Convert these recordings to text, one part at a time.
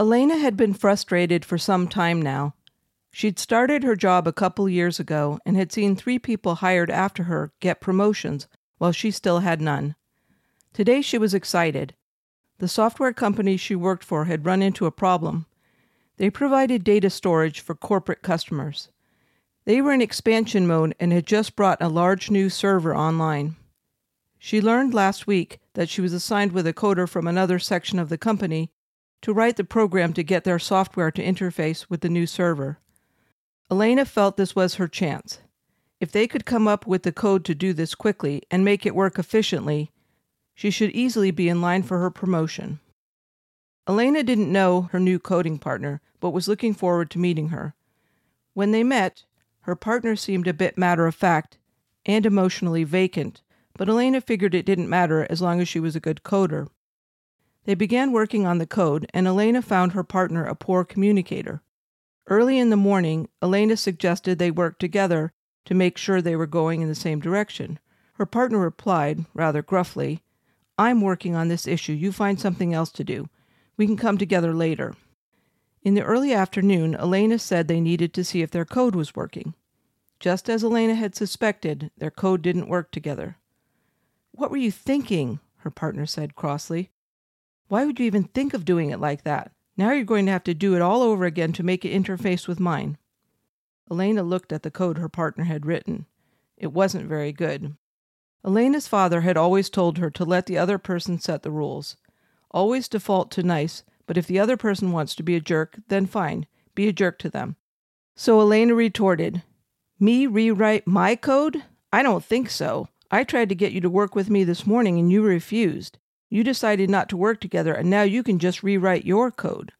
Elena had been frustrated for some time now. She'd started her job a couple years ago and had seen three people hired after her get promotions while she still had none. Today she was excited. The software company she worked for had run into a problem. They provided data storage for corporate customers. They were in expansion mode and had just brought a large new server online. She learned last week that she was assigned with a coder from another section of the company to write the program to get their software to interface with the new server. Elena felt this was her chance. If they could come up with the code to do this quickly and make it work efficiently, she should easily be in line for her promotion. Elena didn't know her new coding partner, but was looking forward to meeting her. When they met, her partner seemed a bit matter of fact and emotionally vacant, but Elena figured it didn't matter as long as she was a good coder. They began working on the code, and Elena found her partner a poor communicator. Early in the morning, Elena suggested they work together to make sure they were going in the same direction. Her partner replied, rather gruffly, I'm working on this issue. You find something else to do. We can come together later. In the early afternoon, Elena said they needed to see if their code was working. Just as Elena had suspected, their code didn't work together. What were you thinking? her partner said crossly. Why would you even think of doing it like that? Now you're going to have to do it all over again to make it interface with mine. Elena looked at the code her partner had written. It wasn't very good. Elena's father had always told her to let the other person set the rules. Always default to nice, but if the other person wants to be a jerk, then fine, be a jerk to them. So Elena retorted, Me rewrite my code? I don't think so. I tried to get you to work with me this morning and you refused. You decided not to work together, and now you can just rewrite your code.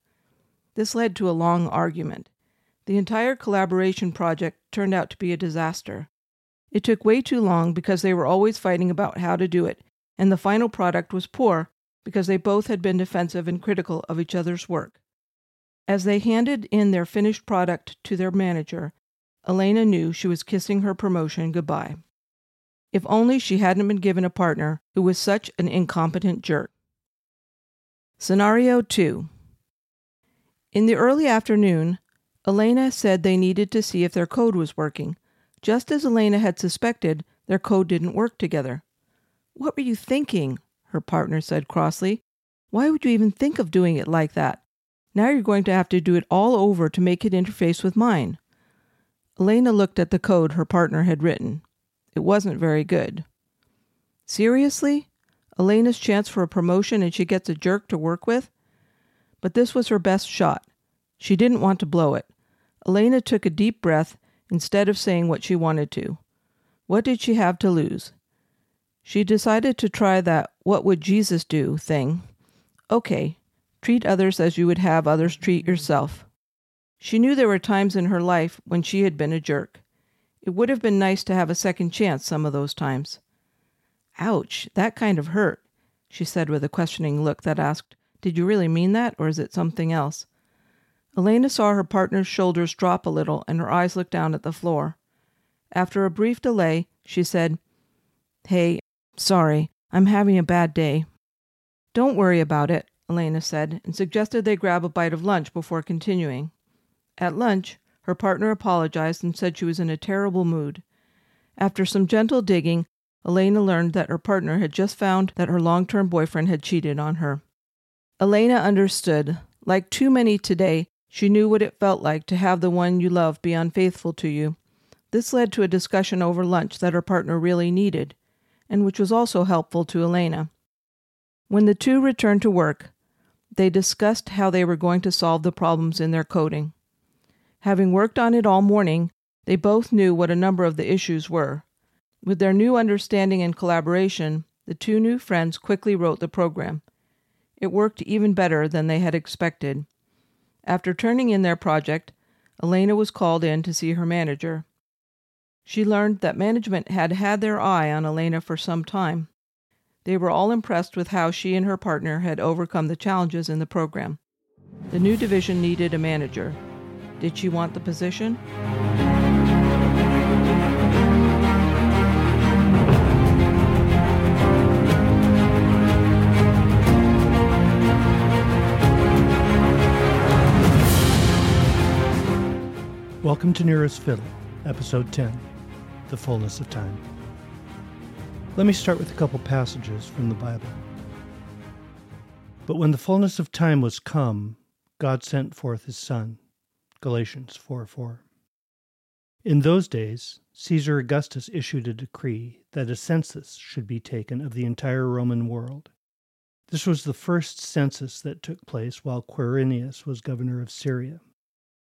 This led to a long argument. The entire collaboration project turned out to be a disaster. It took way too long because they were always fighting about how to do it, and the final product was poor because they both had been defensive and critical of each other's work. As they handed in their finished product to their manager, Elena knew she was kissing her promotion goodbye. If only she hadn't been given a partner who was such an incompetent jerk. Scenario 2 In the early afternoon, Elena said they needed to see if their code was working. Just as Elena had suspected, their code didn't work together. What were you thinking? her partner said crossly. Why would you even think of doing it like that? Now you're going to have to do it all over to make it interface with mine. Elena looked at the code her partner had written. It wasn't very good. Seriously? Elena's chance for a promotion and she gets a jerk to work with? But this was her best shot. She didn't want to blow it. Elena took a deep breath instead of saying what she wanted to. What did she have to lose? She decided to try that what would Jesus do thing. Okay, treat others as you would have others treat yourself. She knew there were times in her life when she had been a jerk. It would have been nice to have a second chance some of those times. Ouch, that kind of hurt, she said with a questioning look that asked, Did you really mean that, or is it something else? Elena saw her partner's shoulders drop a little, and her eyes looked down at the floor. After a brief delay, she said, Hey, sorry, I'm having a bad day. Don't worry about it, Elena said, and suggested they grab a bite of lunch before continuing. At lunch, her partner apologized and said she was in a terrible mood. After some gentle digging, Elena learned that her partner had just found that her long term boyfriend had cheated on her. Elena understood. Like too many today, she knew what it felt like to have the one you love be unfaithful to you. This led to a discussion over lunch that her partner really needed, and which was also helpful to Elena. When the two returned to work, they discussed how they were going to solve the problems in their coding. Having worked on it all morning, they both knew what a number of the issues were. With their new understanding and collaboration, the two new friends quickly wrote the program. It worked even better than they had expected. After turning in their project, Elena was called in to see her manager. She learned that management had had their eye on Elena for some time. They were all impressed with how she and her partner had overcome the challenges in the program. The new division needed a manager. Did she want the position? Welcome to Nearest Fiddle, Episode 10 The Fullness of Time. Let me start with a couple passages from the Bible. But when the fullness of time was come, God sent forth his Son Galatians 4 4. In those days, Caesar Augustus issued a decree that a census should be taken of the entire Roman world. This was the first census that took place while Quirinius was governor of Syria.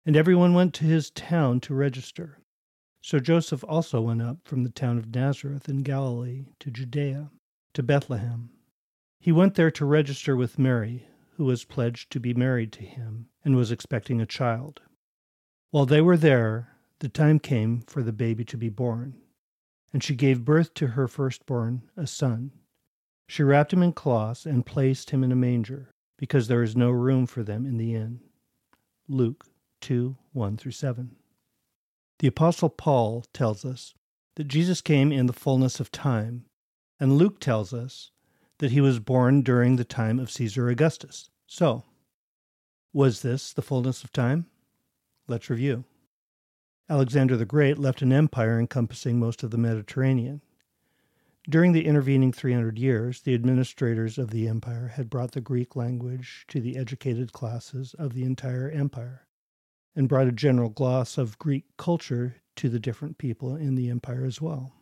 And everyone went to his town to register. So Joseph also went up from the town of Nazareth in Galilee to Judea, to Bethlehem. He went there to register with Mary, who was pledged to be married to him and was expecting a child. While they were there, the time came for the baby to be born, and she gave birth to her firstborn, a son. She wrapped him in cloths and placed him in a manger, because there was no room for them in the inn. Luke 2 1 through 7. The Apostle Paul tells us that Jesus came in the fullness of time, and Luke tells us that he was born during the time of Caesar Augustus. So, was this the fullness of time? Let's review. Alexander the Great left an empire encompassing most of the Mediterranean. During the intervening 300 years, the administrators of the empire had brought the Greek language to the educated classes of the entire empire and brought a general gloss of Greek culture to the different people in the empire as well.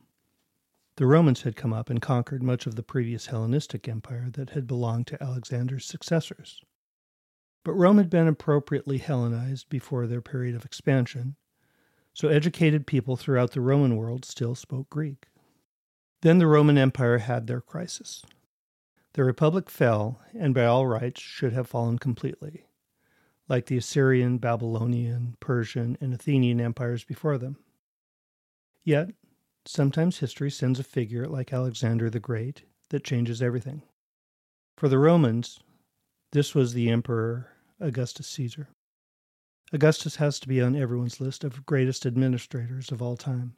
The Romans had come up and conquered much of the previous Hellenistic empire that had belonged to Alexander's successors. But Rome had been appropriately Hellenized before their period of expansion, so educated people throughout the Roman world still spoke Greek. Then the Roman Empire had their crisis. The Republic fell, and by all rights should have fallen completely, like the Assyrian, Babylonian, Persian, and Athenian empires before them. Yet, sometimes history sends a figure like Alexander the Great that changes everything. For the Romans, this was the Emperor Augustus Caesar. Augustus has to be on everyone's list of greatest administrators of all time,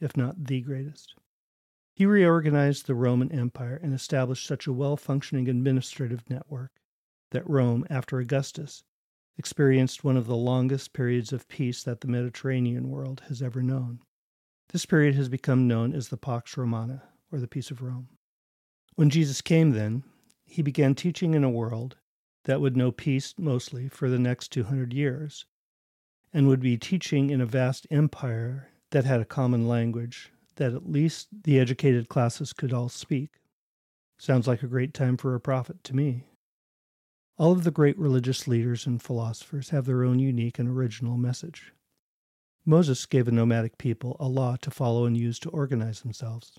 if not the greatest. He reorganized the Roman Empire and established such a well functioning administrative network that Rome, after Augustus, experienced one of the longest periods of peace that the Mediterranean world has ever known. This period has become known as the Pax Romana, or the Peace of Rome. When Jesus came, then, he began teaching in a world that would know peace mostly for the next 200 years, and would be teaching in a vast empire that had a common language that at least the educated classes could all speak. Sounds like a great time for a prophet to me. All of the great religious leaders and philosophers have their own unique and original message. Moses gave a nomadic people a law to follow and use to organize themselves.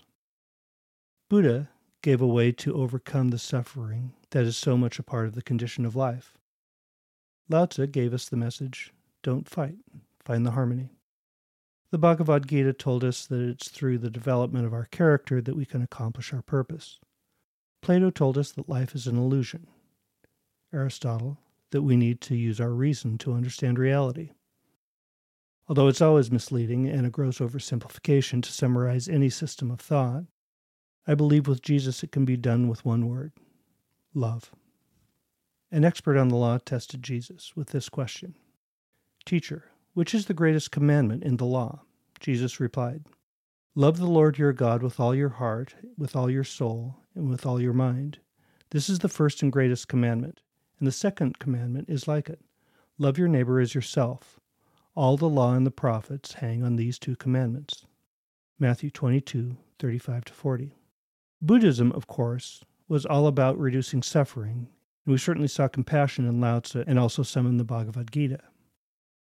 Buddha gave a way to overcome the suffering that is so much a part of the condition of life. Lao Tzu gave us the message don't fight, find the harmony. The Bhagavad Gita told us that it's through the development of our character that we can accomplish our purpose. Plato told us that life is an illusion. Aristotle, that we need to use our reason to understand reality. Although it's always misleading and a gross oversimplification to summarize any system of thought, I believe with Jesus it can be done with one word love. An expert on the law tested Jesus with this question Teacher, which is the greatest commandment in the law? Jesus replied, Love the Lord your God with all your heart, with all your soul, and with all your mind. This is the first and greatest commandment. And the second commandment is like it love your neighbor as yourself. All the law and the prophets hang on these two commandments. Matthew 22, 35 to 40. Buddhism, of course, was all about reducing suffering, and we certainly saw compassion in Lao Tzu and also some in the Bhagavad Gita.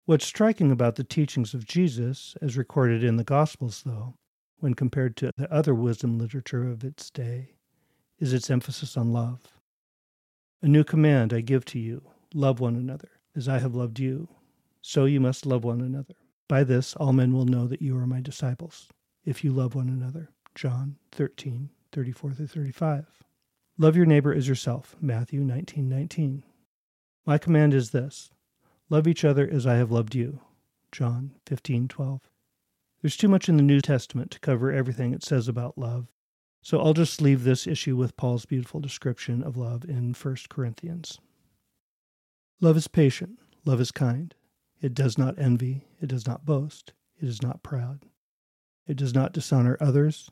What's striking about the teachings of Jesus, as recorded in the Gospels, though, when compared to the other wisdom literature of its day, is its emphasis on love. A new command I give to you love one another, as I have loved you. So you must love one another. By this all men will know that you are my disciples, if you love one another. John 13, 34 through 35. Love your neighbor as yourself. Matthew 19, 19. My command is this Love each other as I have loved you. John 15:12. There's too much in the New Testament to cover everything it says about love. So I'll just leave this issue with Paul's beautiful description of love in 1 Corinthians. Love is patient, love is kind. It does not envy. It does not boast. It is not proud. It does not dishonor others.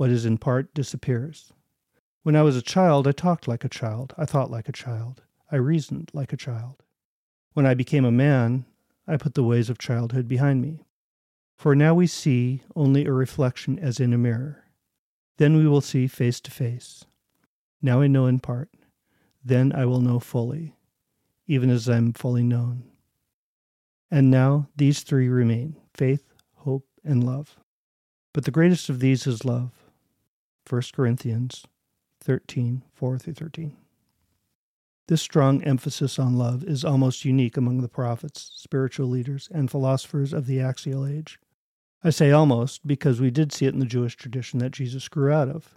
what is in part disappears. When I was a child, I talked like a child, I thought like a child, I reasoned like a child. When I became a man, I put the ways of childhood behind me. For now we see only a reflection as in a mirror. Then we will see face to face. Now I know in part. Then I will know fully, even as I am fully known. And now these three remain faith, hope, and love. But the greatest of these is love. 1 Corinthians 13 4 through 13. This strong emphasis on love is almost unique among the prophets, spiritual leaders, and philosophers of the axial age. I say almost because we did see it in the Jewish tradition that Jesus grew out of.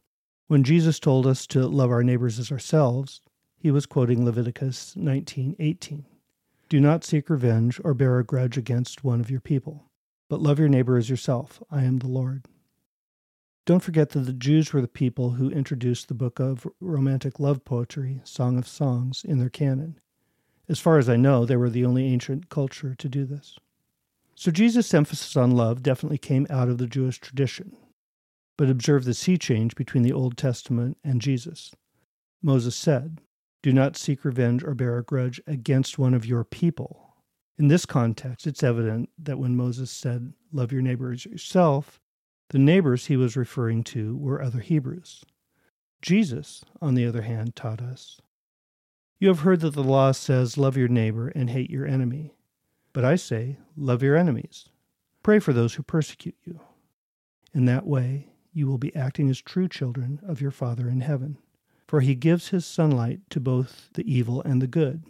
When Jesus told us to love our neighbors as ourselves, he was quoting Leviticus 19:18. Do not seek revenge or bear a grudge against one of your people, but love your neighbor as yourself. I am the Lord. Don't forget that the Jews were the people who introduced the book of romantic love poetry, Song of Songs, in their canon. As far as I know, they were the only ancient culture to do this. So Jesus' emphasis on love definitely came out of the Jewish tradition. But observe the sea change between the Old Testament and Jesus. Moses said, Do not seek revenge or bear a grudge against one of your people. In this context, it's evident that when Moses said, Love your neighbor as yourself, the neighbors he was referring to were other Hebrews. Jesus, on the other hand, taught us, You have heard that the law says, Love your neighbor and hate your enemy. But I say, love your enemies. Pray for those who persecute you. In that way, you will be acting as true children of your Father in heaven. For he gives his sunlight to both the evil and the good.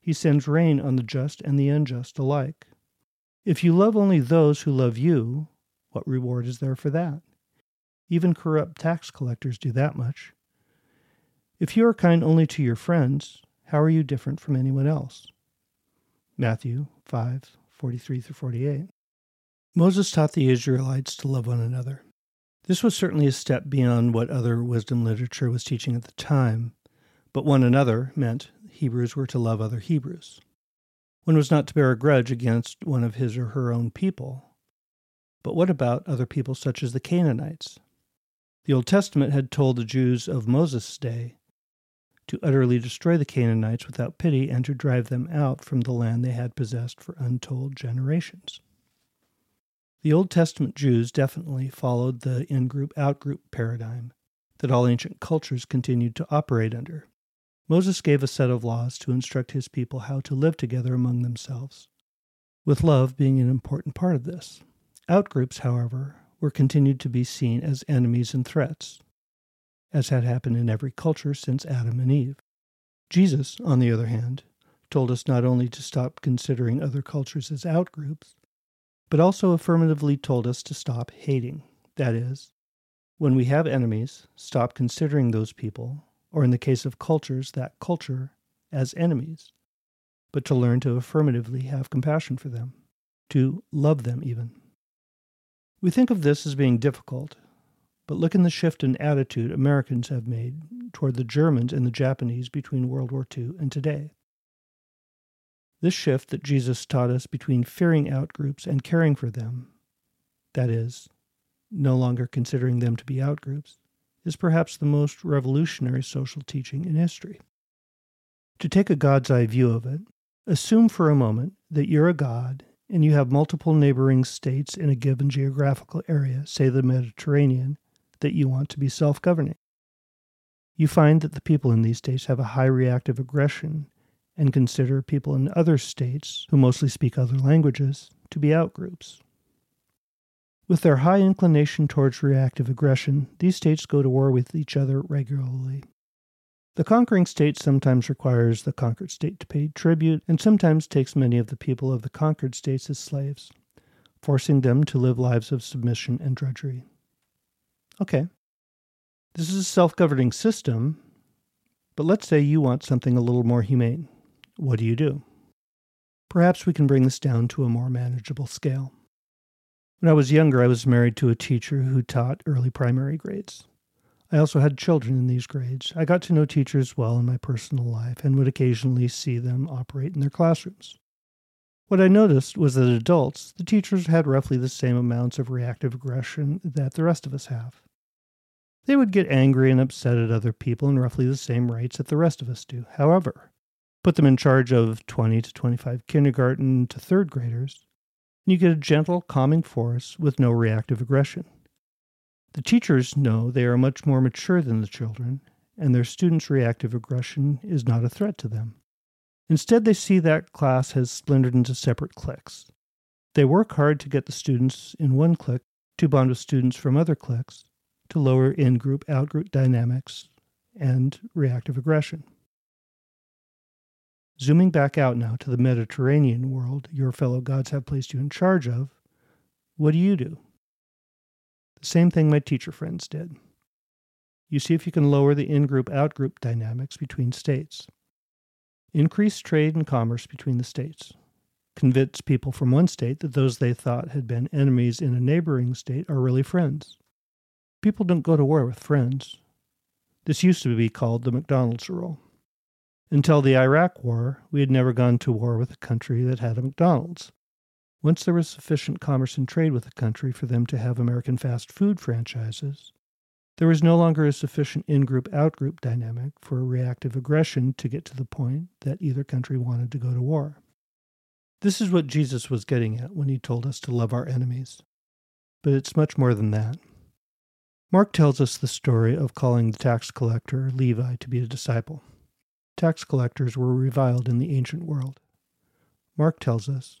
He sends rain on the just and the unjust alike. If you love only those who love you, what reward is there for that? Even corrupt tax collectors do that much. If you are kind only to your friends, how are you different from anyone else? Matthew 5 43 through 48. Moses taught the Israelites to love one another. This was certainly a step beyond what other wisdom literature was teaching at the time, but one another meant Hebrews were to love other Hebrews. One was not to bear a grudge against one of his or her own people. But what about other people such as the Canaanites? The Old Testament had told the Jews of Moses' day to utterly destroy the Canaanites without pity and to drive them out from the land they had possessed for untold generations. The Old Testament Jews definitely followed the in group out group paradigm that all ancient cultures continued to operate under. Moses gave a set of laws to instruct his people how to live together among themselves, with love being an important part of this. Outgroups, however, were continued to be seen as enemies and threats, as had happened in every culture since Adam and Eve. Jesus, on the other hand, told us not only to stop considering other cultures as outgroups, but also affirmatively told us to stop hating. That is, when we have enemies, stop considering those people, or in the case of cultures, that culture, as enemies, but to learn to affirmatively have compassion for them, to love them even. We think of this as being difficult, but look in the shift in attitude Americans have made toward the Germans and the Japanese between World War II and today. This shift that Jesus taught us between fearing outgroups and caring for them, that is, no longer considering them to be outgroups, is perhaps the most revolutionary social teaching in history. To take a God's eye view of it, assume for a moment that you're a God and you have multiple neighboring states in a given geographical area, say the Mediterranean, that you want to be self governing. You find that the people in these states have a high reactive aggression and consider people in other states, who mostly speak other languages, to be outgroups. With their high inclination towards reactive aggression, these states go to war with each other regularly. The conquering state sometimes requires the conquered state to pay tribute and sometimes takes many of the people of the conquered states as slaves, forcing them to live lives of submission and drudgery. Okay, this is a self governing system, but let's say you want something a little more humane. What do you do? Perhaps we can bring this down to a more manageable scale. When I was younger, I was married to a teacher who taught early primary grades. I also had children in these grades. I got to know teachers well in my personal life and would occasionally see them operate in their classrooms. What I noticed was that adults, the teachers had roughly the same amounts of reactive aggression that the rest of us have. They would get angry and upset at other people in roughly the same rates that the rest of us do. However, put them in charge of 20 to 25 kindergarten to third graders, and you get a gentle, calming force with no reactive aggression. The teachers know they are much more mature than the children, and their students' reactive aggression is not a threat to them. Instead, they see that class has splintered into separate cliques. They work hard to get the students in one clique to bond with students from other cliques to lower in group out group dynamics and reactive aggression. Zooming back out now to the Mediterranean world your fellow gods have placed you in charge of, what do you do? The same thing my teacher friends did. You see if you can lower the in group out group dynamics between states. Increase trade and commerce between the states. Convince people from one state that those they thought had been enemies in a neighboring state are really friends. People don't go to war with friends. This used to be called the McDonald's rule. Until the Iraq War, we had never gone to war with a country that had a McDonald's. Once there was sufficient commerce and trade with the country for them to have American fast food franchises, there was no longer a sufficient in group out group dynamic for reactive aggression to get to the point that either country wanted to go to war. This is what Jesus was getting at when he told us to love our enemies. But it's much more than that. Mark tells us the story of calling the tax collector Levi to be a disciple. Tax collectors were reviled in the ancient world. Mark tells us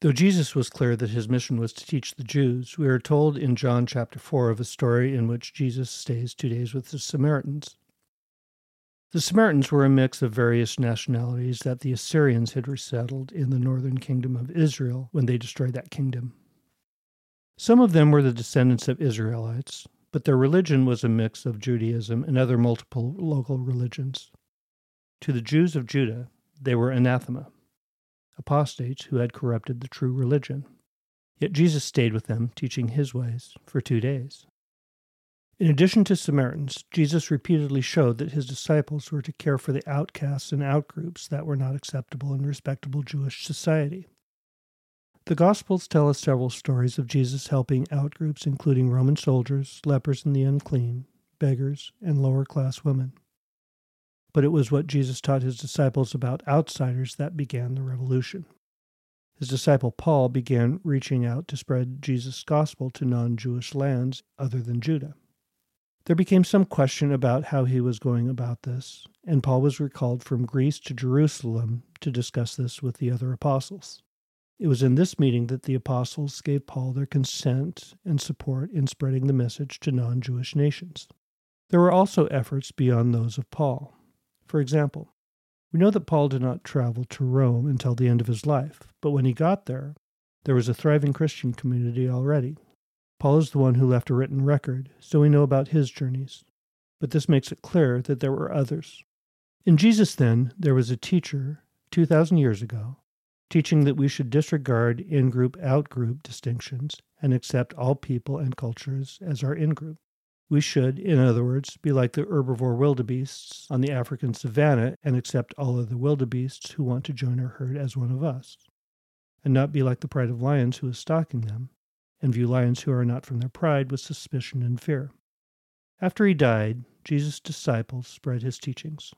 Though Jesus was clear that his mission was to teach the Jews, we are told in John chapter 4 of a story in which Jesus stays two days with the Samaritans. The Samaritans were a mix of various nationalities that the Assyrians had resettled in the northern kingdom of Israel when they destroyed that kingdom. Some of them were the descendants of Israelites, but their religion was a mix of Judaism and other multiple local religions. To the Jews of Judah, they were anathema apostates who had corrupted the true religion. Yet Jesus stayed with them, teaching his ways, for two days. In addition to Samaritans, Jesus repeatedly showed that his disciples were to care for the outcasts and outgroups that were not acceptable in respectable Jewish society. The Gospels tell us several stories of Jesus helping outgroups, including Roman soldiers, lepers and the unclean, beggars, and lower class women but it was what Jesus taught his disciples about outsiders that began the revolution. His disciple Paul began reaching out to spread Jesus' gospel to non Jewish lands other than Judah. There became some question about how he was going about this, and Paul was recalled from Greece to Jerusalem to discuss this with the other apostles. It was in this meeting that the apostles gave Paul their consent and support in spreading the message to non Jewish nations. There were also efforts beyond those of Paul. For example, we know that Paul did not travel to Rome until the end of his life, but when he got there, there was a thriving Christian community already. Paul is the one who left a written record, so we know about his journeys. But this makes it clear that there were others. In Jesus, then, there was a teacher, 2,000 years ago, teaching that we should disregard in group out group distinctions and accept all people and cultures as our in group. We should, in other words, be like the herbivore wildebeests on the African savannah and accept all other wildebeests who want to join our herd as one of us, and not be like the pride of lions who is stalking them, and view lions who are not from their pride with suspicion and fear. After he died, Jesus' disciples spread his teachings.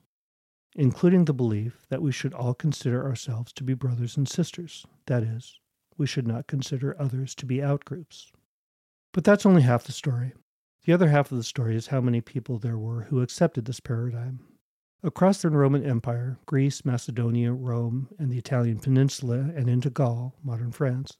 including the belief that we should all consider ourselves to be brothers and sisters. That is, we should not consider others to be outgroups. But that's only half the story. The other half of the story is how many people there were who accepted this paradigm. Across the Roman Empire, Greece, Macedonia, Rome, and the Italian peninsula, and into Gaul, modern France,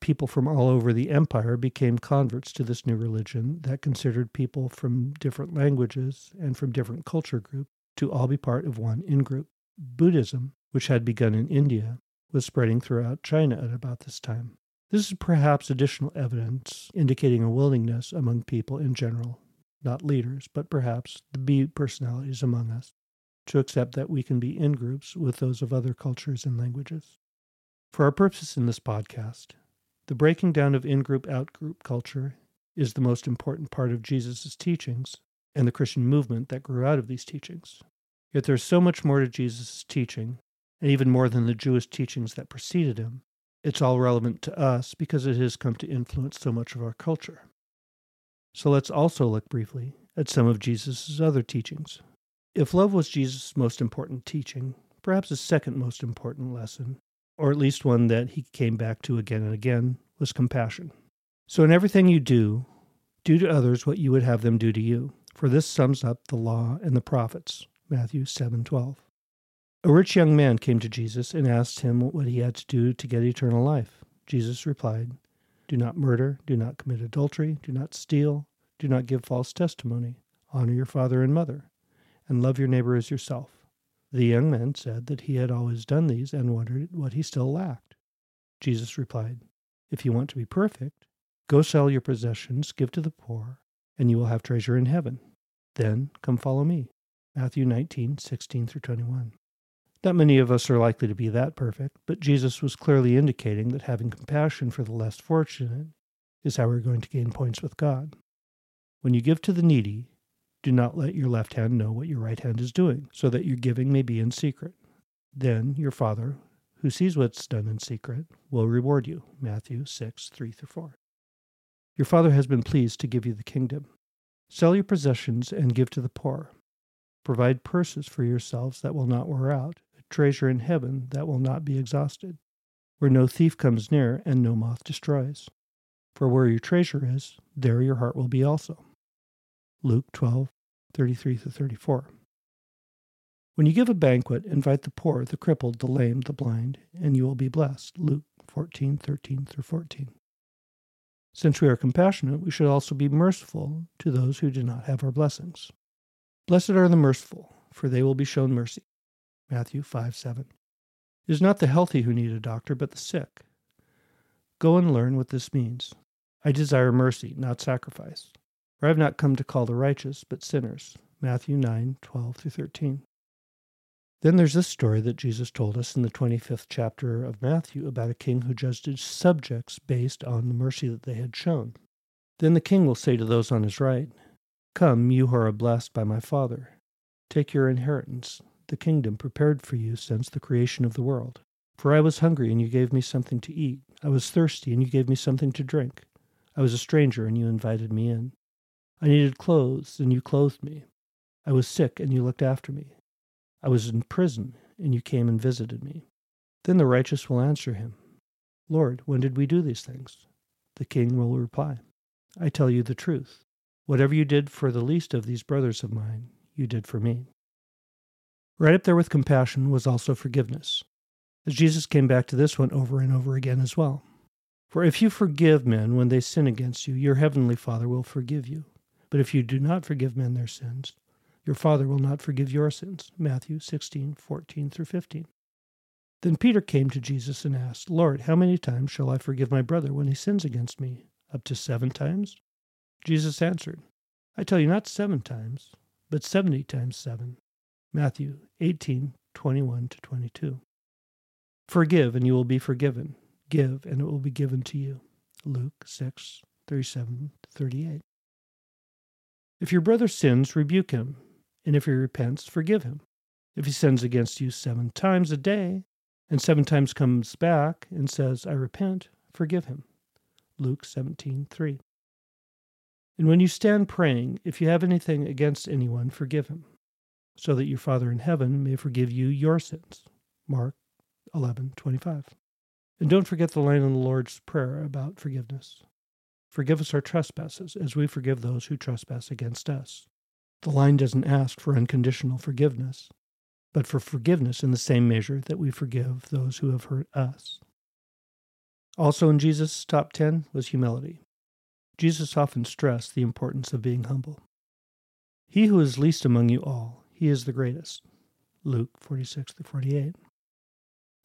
people from all over the empire became converts to this new religion that considered people from different languages and from different culture groups to all be part of one in group. Buddhism, which had begun in India, was spreading throughout China at about this time. This is perhaps additional evidence indicating a willingness among people in general, not leaders, but perhaps the B personalities among us, to accept that we can be in groups with those of other cultures and languages. For our purpose in this podcast, the breaking down of in group out group culture is the most important part of Jesus' teachings and the Christian movement that grew out of these teachings. Yet there's so much more to Jesus' teaching, and even more than the Jewish teachings that preceded him, it's all relevant to us because it has come to influence so much of our culture. So let's also look briefly at some of Jesus' other teachings. If love was Jesus' most important teaching, perhaps his second most important lesson, or at least one that he came back to again and again, was compassion. So in everything you do, do to others what you would have them do to you, for this sums up the law and the prophets. Matthew 7:12. A rich young man came to Jesus and asked him what he had to do to get eternal life. Jesus replied, Do not murder, do not commit adultery, do not steal, do not give false testimony, honor your father and mother, and love your neighbor as yourself. The young man said that he had always done these and wondered what he still lacked. Jesus replied, If you want to be perfect, go sell your possessions, give to the poor, and you will have treasure in heaven. Then come follow me. Matthew 19, 16 through 21. Not many of us are likely to be that perfect, but Jesus was clearly indicating that having compassion for the less fortunate is how we're going to gain points with God. When you give to the needy, do not let your left hand know what your right hand is doing, so that your giving may be in secret. Then your Father, who sees what's done in secret, will reward you. Matthew 6, 3 4. Your Father has been pleased to give you the kingdom. Sell your possessions and give to the poor. Provide purses for yourselves that will not wear out, treasure in heaven that will not be exhausted, where no thief comes near and no moth destroys. For where your treasure is, there your heart will be also. Luke 12, 33 34. When you give a banquet, invite the poor, the crippled, the lame, the blind, and you will be blessed. Luke 14, 13 through 14. Since we are compassionate, we should also be merciful to those who do not have our blessings. Blessed are the merciful, for they will be shown mercy. Matthew 5 7. It is not the healthy who need a doctor, but the sick. Go and learn what this means. I desire mercy, not sacrifice. For I have not come to call the righteous, but sinners. Matthew 9 12 13. Then there's this story that Jesus told us in the 25th chapter of Matthew about a king who judged his subjects based on the mercy that they had shown. Then the king will say to those on his right, Come, you who are blessed by my Father, take your inheritance the kingdom prepared for you since the creation of the world. For I was hungry, and you gave me something to eat. I was thirsty, and you gave me something to drink. I was a stranger, and you invited me in. I needed clothes, and you clothed me. I was sick, and you looked after me. I was in prison, and you came and visited me. Then the righteous will answer him, Lord, when did we do these things? The king will reply, I tell you the truth. Whatever you did for the least of these brothers of mine, you did for me. Right up there with compassion was also forgiveness, as Jesus came back to this one over and over again as well. For if you forgive men when they sin against you, your heavenly Father will forgive you. But if you do not forgive men their sins, your Father will not forgive your sins. Matthew 16, 14 through 15. Then Peter came to Jesus and asked, Lord, how many times shall I forgive my brother when he sins against me? Up to seven times? Jesus answered, I tell you not seven times, but seventy times seven. Matthew 18, 21 to 22. Forgive, and you will be forgiven. Give, and it will be given to you. Luke 6, 37 38. If your brother sins, rebuke him, and if he repents, forgive him. If he sins against you seven times a day, and seven times comes back and says, I repent, forgive him. Luke 17, 3. And when you stand praying, if you have anything against anyone, forgive him so that your Father in heaven may forgive you your sins. Mark 11:25. And don't forget the line in the Lord's Prayer about forgiveness. Forgive us our trespasses as we forgive those who trespass against us. The line doesn't ask for unconditional forgiveness, but for forgiveness in the same measure that we forgive those who have hurt us. Also in Jesus' top 10 was humility. Jesus often stressed the importance of being humble. He who is least among you all, he is the greatest. Luke 46 48.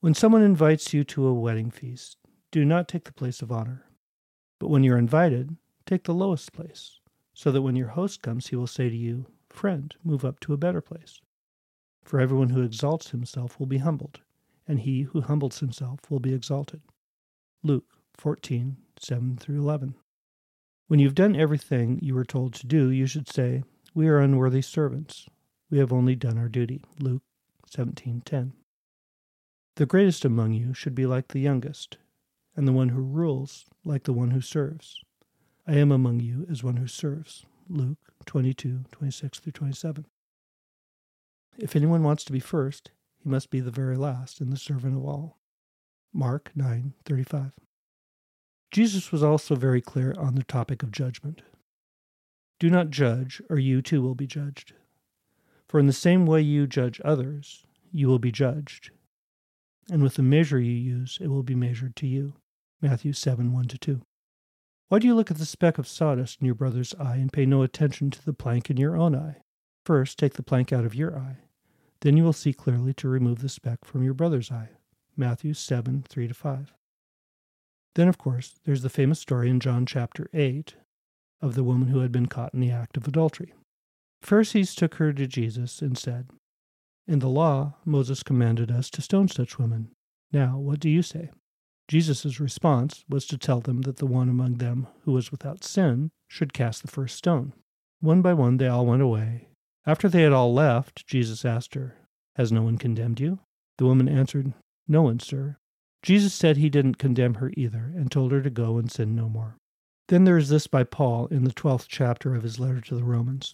When someone invites you to a wedding feast, do not take the place of honor. But when you're invited, take the lowest place, so that when your host comes, he will say to you, Friend, move up to a better place. For everyone who exalts himself will be humbled, and he who humbles himself will be exalted. Luke 14 7 through 11. When you've done everything you were told to do, you should say, We are unworthy servants. We have only done our duty. Luke 17:10. The greatest among you should be like the youngest, and the one who rules like the one who serves. I am among you as one who serves. Luke 22:26 through 27. If anyone wants to be first, he must be the very last and the servant of all. Mark 9:35. Jesus was also very clear on the topic of judgment. Do not judge, or you too will be judged. For in the same way you judge others, you will be judged. And with the measure you use, it will be measured to you. Matthew 7 1 2. Why do you look at the speck of sawdust in your brother's eye and pay no attention to the plank in your own eye? First, take the plank out of your eye. Then you will see clearly to remove the speck from your brother's eye. Matthew 7 3 5. Then, of course, there's the famous story in John chapter 8 of the woman who had been caught in the act of adultery. Pharisees took her to Jesus and said, In the law, Moses commanded us to stone such women. Now, what do you say? Jesus' response was to tell them that the one among them who was without sin should cast the first stone. One by one they all went away. After they had all left, Jesus asked her, Has no one condemned you? The woman answered, No one, sir. Jesus said he didn't condemn her either, and told her to go and sin no more. Then there is this by Paul in the 12th chapter of his letter to the Romans.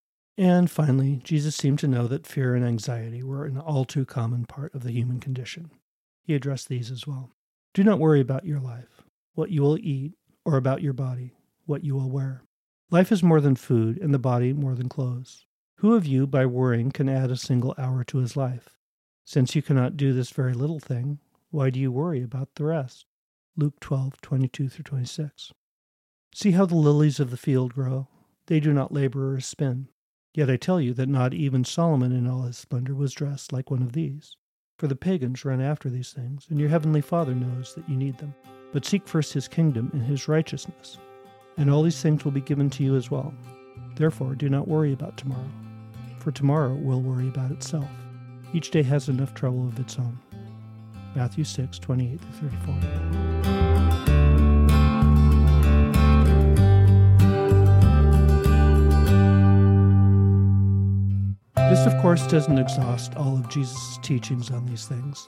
And finally, Jesus seemed to know that fear and anxiety were an all too common part of the human condition. He addressed these as well. Do not worry about your life, what you will eat, or about your body, what you will wear. Life is more than food, and the body more than clothes. Who of you, by worrying, can add a single hour to his life? Since you cannot do this very little thing, why do you worry about the rest? Luke 12, 22 through 26. See how the lilies of the field grow. They do not labor or spin. Yet I tell you that not even Solomon in all his splendor was dressed like one of these. For the pagans run after these things, and your heavenly Father knows that you need them. But seek first his kingdom and his righteousness and all these things will be given to you as well. Therefore, do not worry about tomorrow, for tomorrow will worry about itself. Each day has enough trouble of its own. Matthew 6, 28 34. This, of course, doesn't exhaust all of Jesus' teachings on these things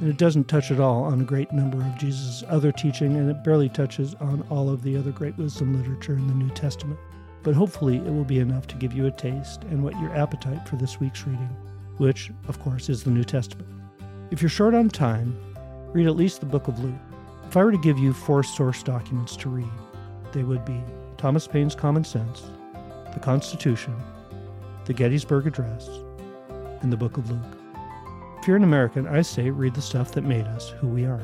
and it doesn't touch at all on a great number of Jesus' other teaching, and it barely touches on all of the other great wisdom literature in the New Testament. But hopefully, it will be enough to give you a taste and whet your appetite for this week's reading, which, of course, is the New Testament. If you're short on time, read at least the book of Luke. If I were to give you four source documents to read, they would be Thomas Paine's Common Sense, the Constitution, the Gettysburg Address, and the book of Luke. If you're an American, I say read the stuff that made us who we are.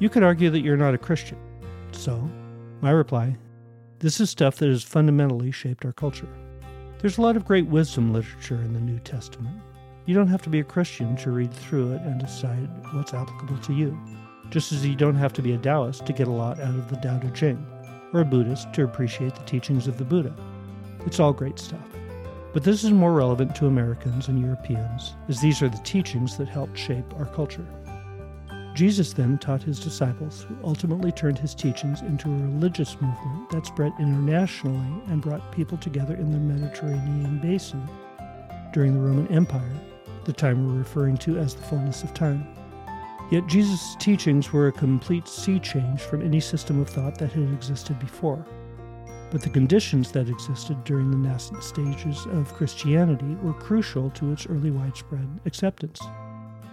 You could argue that you're not a Christian. So, my reply this is stuff that has fundamentally shaped our culture. There's a lot of great wisdom literature in the New Testament. You don't have to be a Christian to read through it and decide what's applicable to you, just as you don't have to be a Taoist to get a lot out of the Tao Te Ching, or a Buddhist to appreciate the teachings of the Buddha. It's all great stuff. But this is more relevant to Americans and Europeans, as these are the teachings that helped shape our culture. Jesus then taught his disciples, who ultimately turned his teachings into a religious movement that spread internationally and brought people together in the Mediterranean basin during the Roman Empire, the time we're referring to as the fullness of time. Yet Jesus' teachings were a complete sea change from any system of thought that had existed before. But the conditions that existed during the nascent stages of Christianity were crucial to its early widespread acceptance.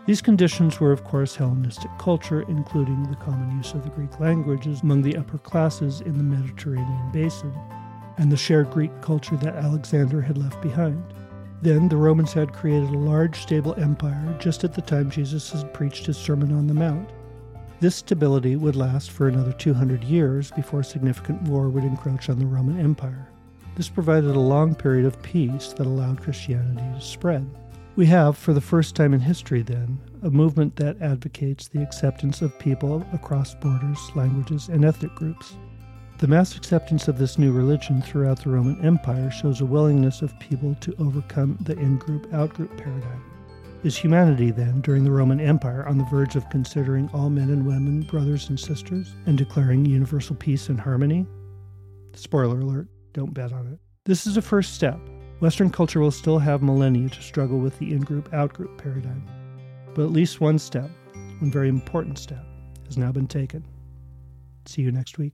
These conditions were, of course, Hellenistic culture, including the common use of the Greek languages among the upper classes in the Mediterranean basin, and the shared Greek culture that Alexander had left behind. Then the Romans had created a large, stable empire just at the time Jesus had preached his Sermon on the Mount. This stability would last for another 200 years before significant war would encroach on the Roman Empire. This provided a long period of peace that allowed Christianity to spread. We have, for the first time in history, then, a movement that advocates the acceptance of people across borders, languages, and ethnic groups. The mass acceptance of this new religion throughout the Roman Empire shows a willingness of people to overcome the in group out group paradigm. Is humanity, then, during the Roman Empire on the verge of considering all men and women brothers and sisters and declaring universal peace and harmony? Spoiler alert, don't bet on it. This is a first step, Western culture will still have millennia to struggle with the in group out group paradigm. But at least one step, one very important step, has now been taken. See you next week.